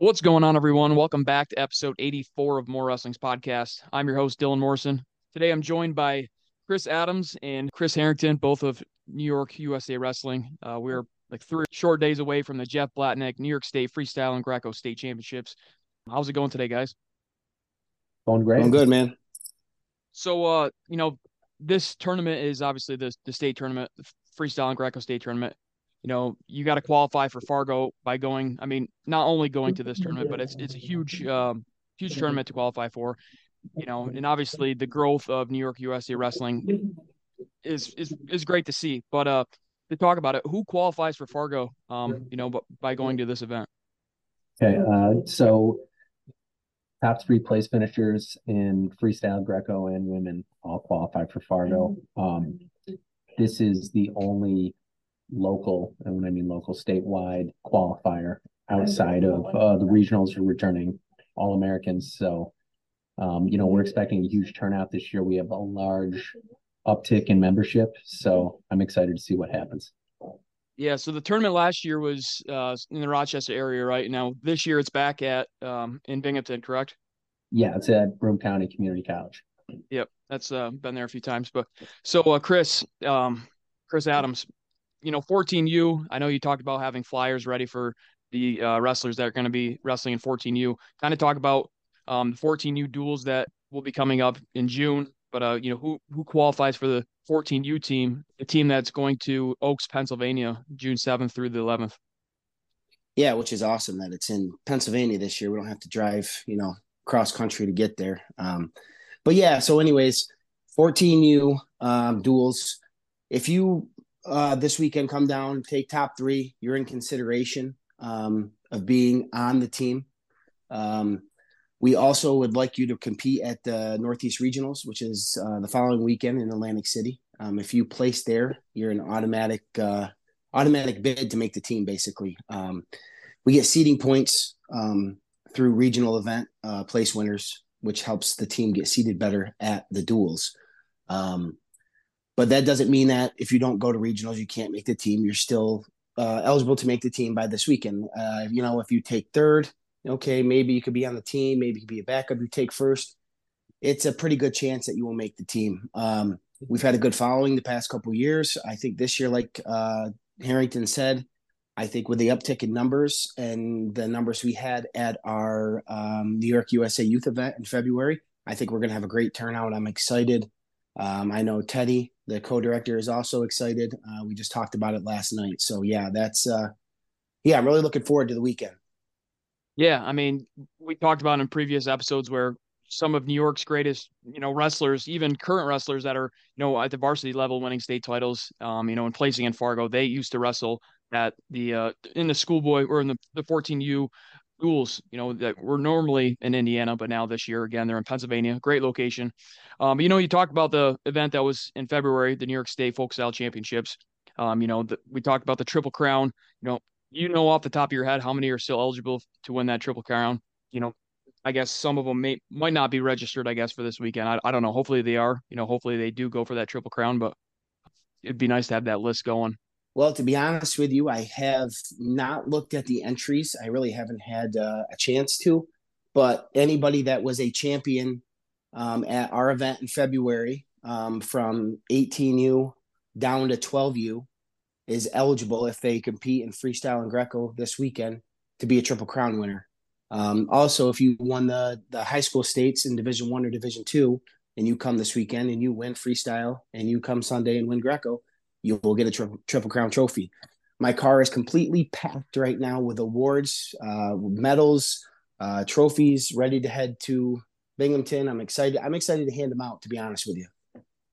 What's going on, everyone? Welcome back to episode 84 of More Wrestling's podcast. I'm your host, Dylan Morrison. Today I'm joined by Chris Adams and Kris Harrington, both of New York USA Wrestling. Uh, we're like three short days away from the Jeff Blatnick New York State Freestyle and Greco State Championships. How's it going today, guys? Going great. I'm good, man. So, uh, you know, this tournament is obviously the the state tournament, the Freestyle and Greco State tournament you know, you got to qualify for Fargo by going. I mean, not only going to this tournament, but it's it's a huge um, huge tournament to qualify for. You know, and obviously the growth of New York USA Wrestling is is is great to see. But uh, to talk about it, who qualifies for Fargo? Um, you know, but by going to this event. Okay, uh, so top three place finishers in freestyle, Greco, and women all qualify for Fargo. Um, this is the only local, and when I mean local, statewide qualifier outside of uh, the regionals are returning All Americans. So, um, you know, we're expecting a huge turnout this year. We have a large uptick in membership. So I'm excited to see what happens. Yeah, so the tournament last year was uh, in the Rochester area, right? Now this year it's back at um, in Binghamton, correct? Yeah, it's at Broome County Community College. Yep, that's uh, been there a few times. But so, uh, Chris, um, Chris Adams, you know, 14U, I know you talked about having flyers ready for the uh, wrestlers that are going to be wrestling in 14U. Kind of talk about um, 14U duels that will be coming up in June. But uh, you know, who who qualifies for the 14U team, the team that's going to Oaks, Pennsylvania, June 7th through the 11th. Yeah, which is awesome that it's in Pennsylvania this year. We don't have to drive, you know, cross country to get there. Um, but yeah, so anyways, 14U um, duels. If you uh, this weekend come down, take top three. You're in consideration um, of being on the team. Um, we also would like you to compete at the Northeast Regionals, which is uh, the following weekend in Atlantic City. Um, if you place there, you're an automatic uh, automatic bid to make the team. Basically, um, we get seeding points um, through regional event uh, place winners, which helps the team get seated better at the duels. Um, but that doesn't mean that if you don't go to regionals, you can't make the team. You're still uh, eligible to make the team by this weekend. Uh, you know, if you take third, okay, maybe you could be on the team. Maybe you could be a backup. You take first. It's a pretty good chance that you will make the team. Um, we've had a good following the past couple years. I think this year, like uh, Harrington said, I think with the uptick in numbers and the numbers we had at our um, New York USA Youth event in February, I think we're going to have a great turnout. I'm excited. Um, I know Teddy the co-director is also excited. Uh, we just talked about it last night. So yeah, that's uh, yeah, I'm really looking forward to the weekend. Yeah, I mean, we talked about in previous episodes where some of New York's greatest, you know, wrestlers, even current wrestlers that are, you know, at the varsity level winning state titles, um, you know, and placing in Fargo, they used to wrestle at the uh in the schoolboy or in the, the 14U schools, you know, that were normally in Indiana, but now this year again they're in Pennsylvania. Great location. Um, you know, you talked about the event that was in February, the New York State Folk Style Championships. Um, you know, the, we talked about the Triple Crown. You know, you know off the top of your head how many are still eligible to win that Triple Crown. You know, I guess some of them may might not be registered. I guess for this weekend, I, I don't know. Hopefully they are. You know, hopefully they do go for that Triple Crown, but it'd be nice to have that list going. Well, to be honest with you, I have not looked at the entries. I really haven't had uh, a chance to. But anybody that was a champion um, at our event in February um, from 18U down to 12U is eligible if they compete in freestyle and Greco this weekend to be a triple crown winner. Um, also, if you won the the high school states in Division One or Division Two, and you come this weekend and you win freestyle, and you come Sunday and win Greco, you will get a tri- triple crown trophy. My car is completely packed right now with awards, uh, medals, uh, trophies, ready to head to Binghamton. I'm excited. I'm excited to hand them out. To be honest with you.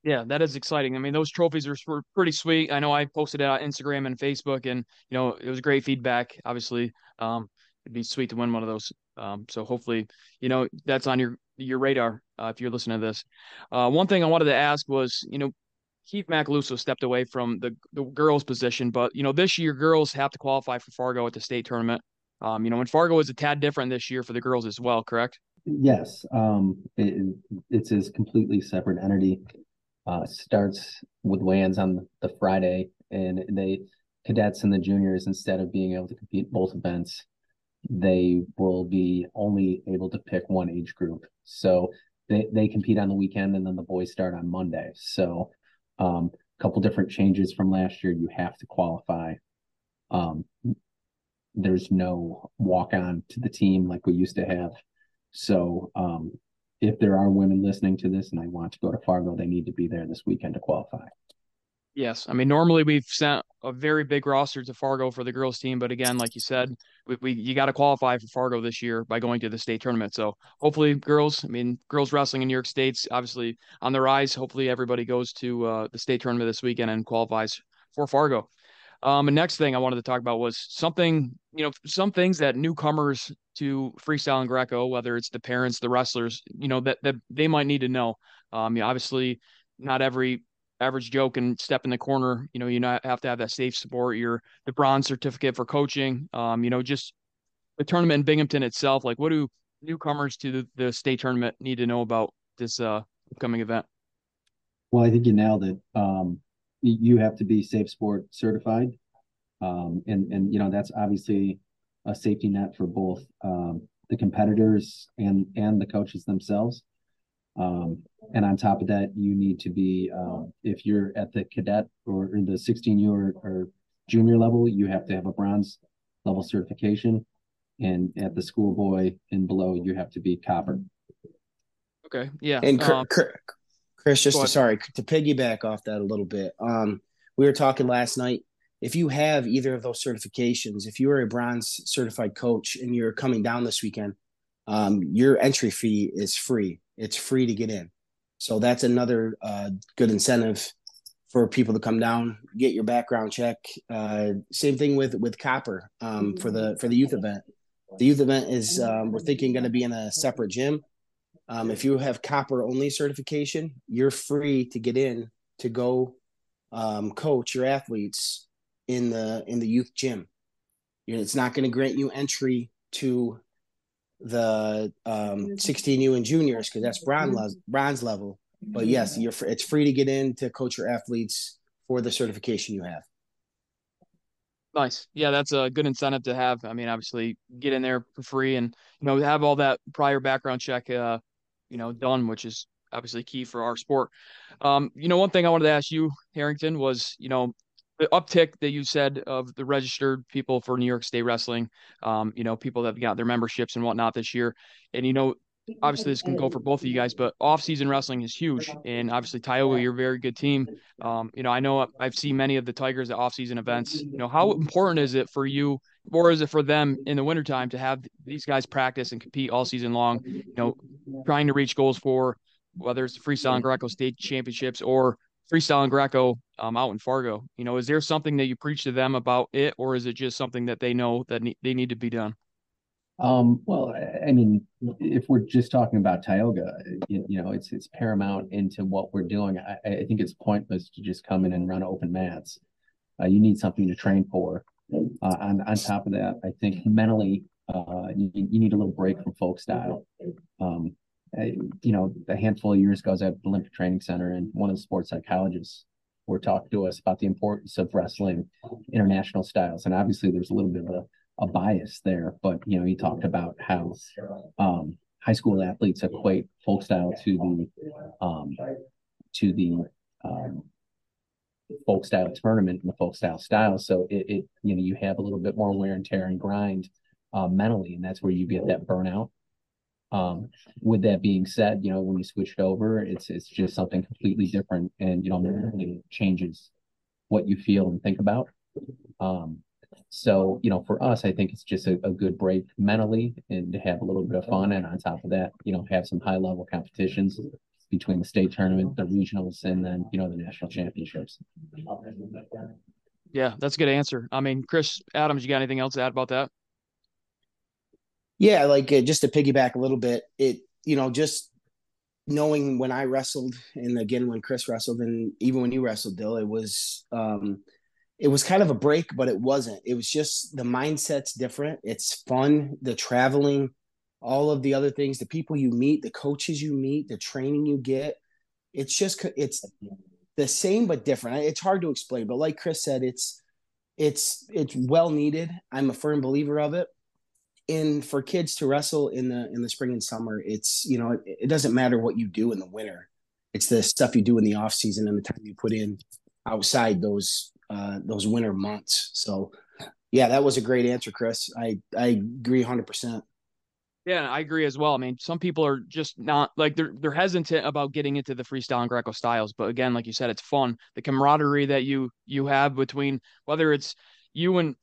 Yeah, that is exciting. I mean, those trophies are pretty sweet. I know I posted it on Instagram and Facebook, and you know it was great feedback. Obviously, um, it'd be sweet to win one of those. Um, so hopefully, you know that's on your your radar uh, if you're listening to this. Uh, one thing I wanted to ask was, you know, Keith Macaluso stepped away from the the girls position, but you know this year girls have to qualify for Fargo at the state tournament. Um, you know, and Fargo is a tad different this year for the girls as well, correct? Yes, um, it, it's a completely separate entity. Uh, starts with weigh-ins on the Friday, and they cadets and the juniors instead of being able to compete both events they will be only able to pick one age group. So they, they compete on the weekend and then the boys start on Monday. So um, a couple different changes from last year. You have to qualify. Um, there's no walk on to the team like we used to have. So um, if there are women listening to this and they want to go to Fargo, they need to be there this weekend to qualify. Yes, I mean normally we've sent a very big roster to Fargo for the girls team, but again, like you said, we, we you got to qualify for Fargo this year by going to the state tournament. So hopefully, girls, I mean girls wrestling in New York State's obviously on the rise. Hopefully, everybody goes to uh, the state tournament this weekend and qualifies for Fargo. Um, and next thing I wanted to talk about was something, you know, some things that newcomers to freestyle and Greco, whether it's the parents, the wrestlers, you know, that that they might need to know. Um, you know, obviously, not every average Joe can step in the corner. You know, you not have to have that safe sport. Your the bronze certificate for coaching. Um, you know, just the tournament in Binghamton itself. Like, what do newcomers to the, the state tournament need to know about this uh, upcoming event? Well, I think you nailed it. Um, you have to be safe sport certified, um, and and you know that's obviously a safety net for both um, the competitors and and the coaches themselves. Um, and on top of that, you need to be, um, if you're at the cadet or in the 16 year or, or junior level, you have to have a bronze level certification. And at the schoolboy and below, you have to be copper. Okay. Yeah. And um, Chris, just to, sorry to piggyback off that a little bit. Um, we were talking last night. If you have either of those certifications, if you are a bronze certified coach and you're coming down this weekend, um, your entry fee is free. It's free to get in. So that's another uh, good incentive for people to come down, get your background check. Uh, same thing with with Copper um, for the for the youth event. The youth event is um, we're thinking going to be in a separate gym. Um, if you have Copper only certification, you're free to get in to go um, coach your athletes in the in the youth gym. It's not going to grant you entry to the um, 16U and juniors because that's bronze, le- bronze level. But yes, you're it's free to get in to coach your athletes for the certification you have. Nice. Yeah, that's a good incentive to have. I mean, obviously, get in there for free and you know have all that prior background check, uh, you know, done, which is obviously key for our sport. Um, you know, one thing I wanted to ask you, Harrington, was you know the uptick that you said of the registered people for New York State Wrestling, um, you know, people that got their memberships and whatnot this year. And, you know, obviously this can go for both of you guys, but off-season wrestling is huge. And obviously, Tioga, you're a very good team. Um, you know, I know I've seen many of the Tigers at off-season events. You know, how important is it for you, or is it for them in the wintertime to have these guys practice and compete all season long? You know, trying to reach goals for whether it's the freestyle and Greco state championships or freestyle and Greco um, out in Fargo. You know, is there something that you preach to them about it, or is it just something that they know that ne- they need to be done? Um, well, I mean, if we're just talking about Tioga, you, you know, it's it's paramount into what we're doing. I, I, think it's pointless to just come in and run open mats. Uh, you need something to train for. Uh, on on top of that, I think mentally, uh, you, you need a little break from folk style. Um, you know, a handful of years ago, I was at the Olympic Training Center, and one of the sports psychologists were talking to us about the importance of wrestling international styles. And obviously, there's a little bit of a, a bias there, but you know, he talked about how um, high school athletes equate folk style to the um, to the um, folk style tournament and the folk style style. So it, it, you know you have a little bit more wear and tear and grind uh, mentally, and that's where you get that burnout. Um, with that being said, you know, when you switch it over, it's it's just something completely different, and you know, it changes what you feel and think about. Um, so, you know, for us, I think it's just a, a, good break mentally and to have a little bit of fun, and on top of that, you know, have some high level competitions between the state tournament, the regionals, and then you know the national championships. Yeah, that's a good answer. I mean, Chris Adams, you got anything else to add about that? Yeah, like uh, just to piggyback a little bit, it you know just knowing when I wrestled and again when Chris wrestled and even when you wrestled, Dill, it was um it was kind of a break, but it wasn't. It was just the mindset's different. It's fun, the traveling, all of the other things, the people you meet, the coaches you meet, the training you get. It's just it's the same but different. It's hard to explain, but like Chris said, it's it's it's well needed. I'm a firm believer of it in for kids to wrestle in the in the spring and summer, it's you know it, it doesn't matter what you do in the winter. It's the stuff you do in the off season and the time you put in outside those uh, those winter months. So yeah, that was a great answer, Chris. I I agree 100. percent yeah, I agree as well. I mean, some people are just not like they're they're hesitant about getting into the freestyle and Greco styles, but again, like you said, it's fun. The camaraderie that you you have between whether it's you and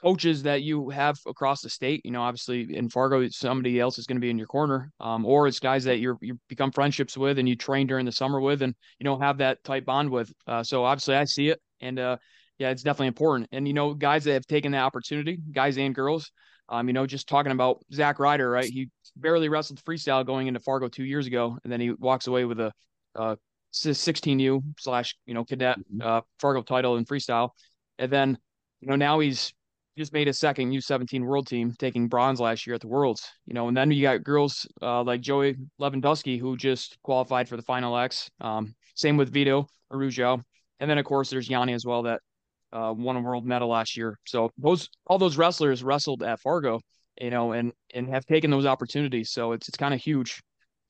coaches that you have across the state. You know, obviously in Fargo, somebody else is going to be in your corner, um, or it's guys that you're you become friendships with and you train during the summer with, and you know have that tight bond with. Uh, so obviously, I see it, and uh, yeah, it's definitely important. And you know, guys that have taken that opportunity, guys and girls, um, you know, just talking about Zach Ryder, right? He barely wrestled freestyle going into Fargo two years ago, and then he walks away with a, a 16U slash you know cadet mm-hmm. uh, Fargo title in freestyle, and then you know now he's just made a second U17 World Team, taking bronze last year at the Worlds. You know, and then you got girls uh, like Joey Lewandowski who just qualified for the Final X. Um, same with Vito Arujau, and then of course there's Yianni as well that uh, won a world medal last year. So those all those wrestlers wrestled at Fargo, you know, and and have taken those opportunities. So it's it's kind of huge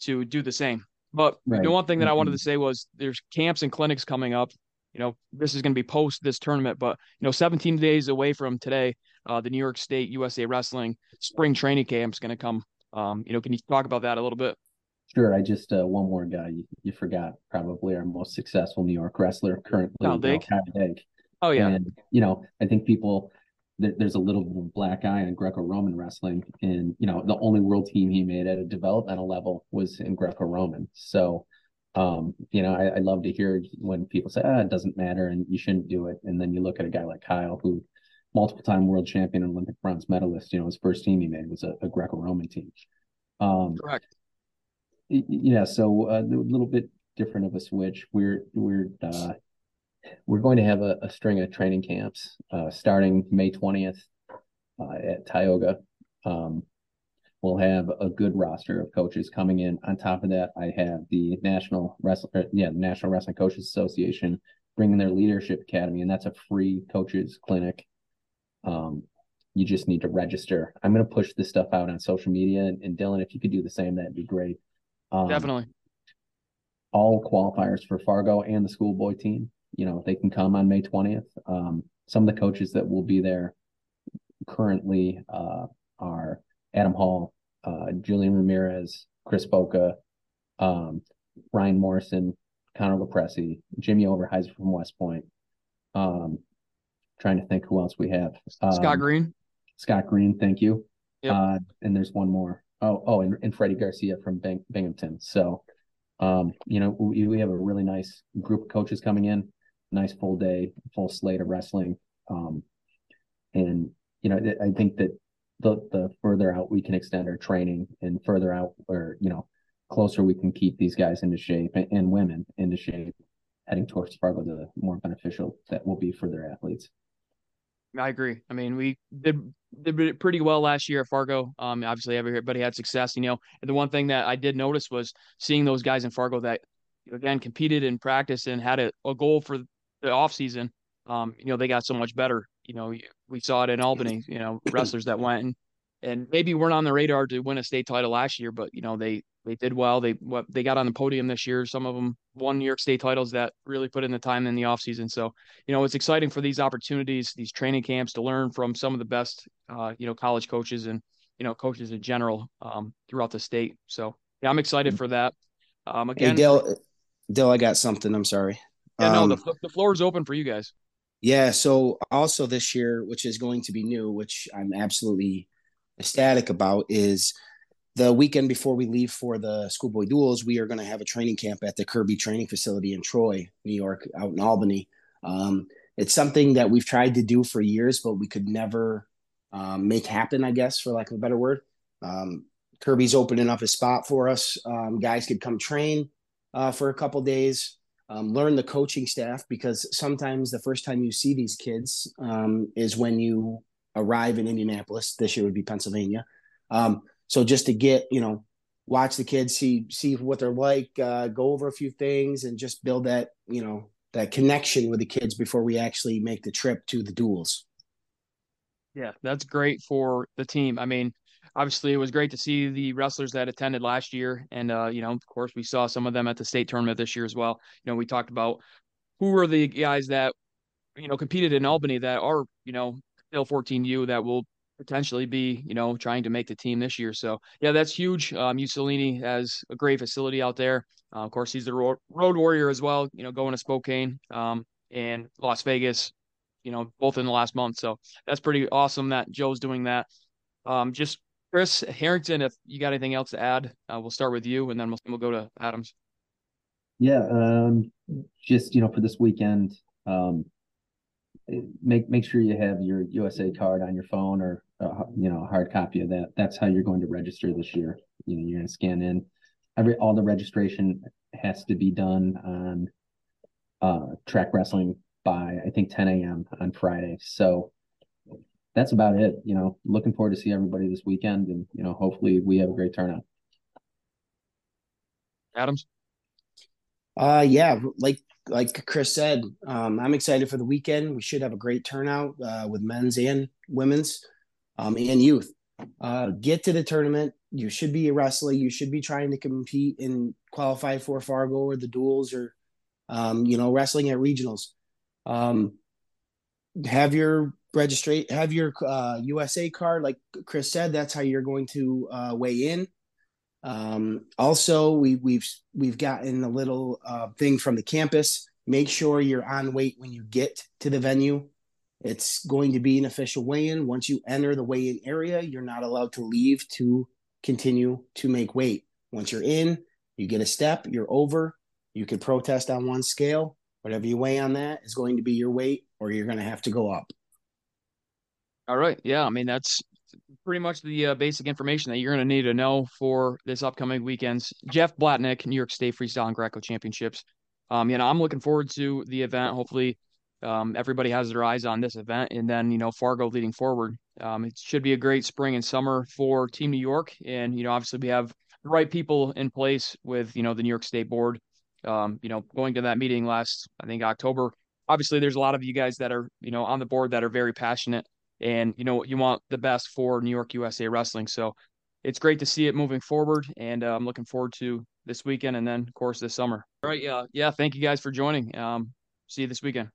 to do the same. But right. the one thing that mm-hmm. I wanted to say was there's camps and clinics coming up. You know, this is going to be post this tournament, but you know, 17 days away from today, uh, the New York State USA Wrestling spring training camp is going to come. Um, you know, can you talk about that a little bit? Sure. I just uh, one more guy you, you forgot probably our most successful New York wrestler currently. Kyle Dake. Kyle Dake. Oh yeah. And, you know, I think people there's a little black eye in Greco-Roman wrestling, and you know, the only world team he made at a developmental level was in Greco-Roman. So, um, you know, I, I love to hear when people say, "Ah, it doesn't matter," and you shouldn't do it, and then you look at a guy like Kyle, who multiple time world champion and Olympic bronze medalist. You know, his first team he made was a, a Greco-Roman team. Um, Correct. Yeah, so uh, a little bit different of a switch. We're we're uh, we're going to have a, a string of training camps uh, starting May 20th uh, at Tioga. Um, we'll have a good roster of coaches coming in. On top of that, I have the National Wrestling, uh, yeah, the National Wrestling Coaches Association bringing their leadership academy, and that's a free coaches clinic. Um, you just need to register. I'm going to push this stuff out on social media, and, and Dylan, if you could do the same, that'd be great. Um, Definitely. All qualifiers for Fargo and the schoolboy team you know, they can come on May 20th. Um, some of the coaches that will be there currently uh, are Adam Hall, uh, Julian Ramirez, Chris Boca, um, Ryan Morrison, Connor Lopresti, Jimmy Overheiser from West Point. Um, trying to think who else we have. Um, Scott Green. Scott Green, thank you. Yep. Uh, and there's one more. Oh, oh, and, and Freddie Garcia from Bing- Binghamton. So, um, you know, we, we have a really nice group of coaches coming in nice full day, full slate of wrestling. Um, and you know, I think that the the further out we can extend our training, and further out or you know closer we can keep these guys into shape and, and women into shape, heading towards Fargo, the more beneficial that will be for their athletes. I agree. I mean, we did did pretty well last year at Fargo. Um, obviously everybody had success, you know. And the one thing that I did notice was seeing those guys in Fargo that again competed in practice and had a, a goal for the off season, um, you know, they got so much better. You know, we saw it in Albany. You know, wrestlers that went and, and maybe weren't on the radar to win a state title last year, but you know they they did well. They what they got on the podium this year. Some of them won New York State titles that really put in the time in the off season. So you know it's exciting for these opportunities, these training camps to learn from some of the best uh, you know college coaches and you know coaches in general um, throughout the state. So yeah, I'm excited for that. Um, again, hey, Dale, Dale, I got something. I'm sorry. Yeah, no, um, the, the floor is open for you guys. Yeah. So also this year, which is going to be new, which I'm absolutely ecstatic about, is the weekend before we leave for the schoolboy duels, we are going to have a training camp at the Kirby Training Facility in Troy, New York, out in Albany. Um, it's something that we've tried to do for years, but we could never um, make happen, I guess, for lack of a better word. Um, Kirby's opening up a spot for us. Um, guys could come train uh, for a couple days um, learn the coaching staff because sometimes the first time you see these kids um, is when you arrive in Indianapolis. This year would be Pennsylvania. Um, so just to get you know, watch the kids, see see what they're like, uh, go over a few things, and just build that you know that connection with the kids before we actually make the trip to the duels. Yeah, that's great for the team. I mean, obviously it was great to see the wrestlers that attended last year, and uh, you know, of course, we saw some of them at the state tournament this year as well. You know, we talked about who were the guys that you know competed in Albany that are you know still 14U that will potentially be, you know, trying to make the team this year. So yeah, that's huge. Um, Mussolini has a great facility out there. Uh, of course, he's the road, warrior as well. You know, going to Spokane um, and Las Vegas, you know, both in the last month. So that's pretty awesome that Joe's doing that. Um, just Kris Harrington, if you got anything else to add, uh, we'll start with you, and then we'll we'll go to Adams. Yeah, um, just you know, for this weekend, um, make make sure you have your USA card on your phone or uh, you know a hard copy of that. That's how you're going to register this year. You know, you're going to scan in. Every all the registration has to be done on uh, track wrestling by I think 10 a.m. on Friday. So that's about it. You know, looking forward to see everybody this weekend, and you know, hopefully we have a great turnout. Adams. Uh, yeah, like like Chris said, um, I'm excited for the weekend. We should have a great turnout uh, with men's and women's um, and youth. Uh, get to the tournament. You should be a wrestler. You should be trying to compete and qualify for Fargo or the duels or, um, you know, wrestling at regionals. Um, have your registrate, have your uh, USA card. Like Chris said, that's how you're going to uh, weigh in. Um, also, we, we've we've gotten a little uh, thing from the campus. Make sure you're on weight when you get to the venue. It's going to be an official weigh-in. Once you enter the weigh-in area, you're not allowed to leave to continue to make weight. Once you're in, you get a step. You're over. You can protest on one scale. Whatever you weigh on that is going to be your weight, or you're going to have to go up. All right. Yeah. I mean, that's pretty much the uh, basic information that you're going to need to know for this upcoming weekend's Jeff Blatnick New York State Freestyle and Greco Championships. Um, you know, I'm looking forward to the event. Hopefully, um, everybody has their eyes on this event, and then you know Fargo leading forward. Um, it should be a great spring and summer for Team New York, and you know, obviously we have the right people in place with you know the New York State Board. Um, you know, going to that meeting last, I think October. Obviously, there's a lot of you guys that are you know on the board that are very passionate and you know you want the best for New York USA Wrestling. So it's great to see it moving forward, and uh, I'm looking forward to this weekend and then of course this summer. All right, yeah, yeah. Thank you guys for joining. Um, see you this weekend.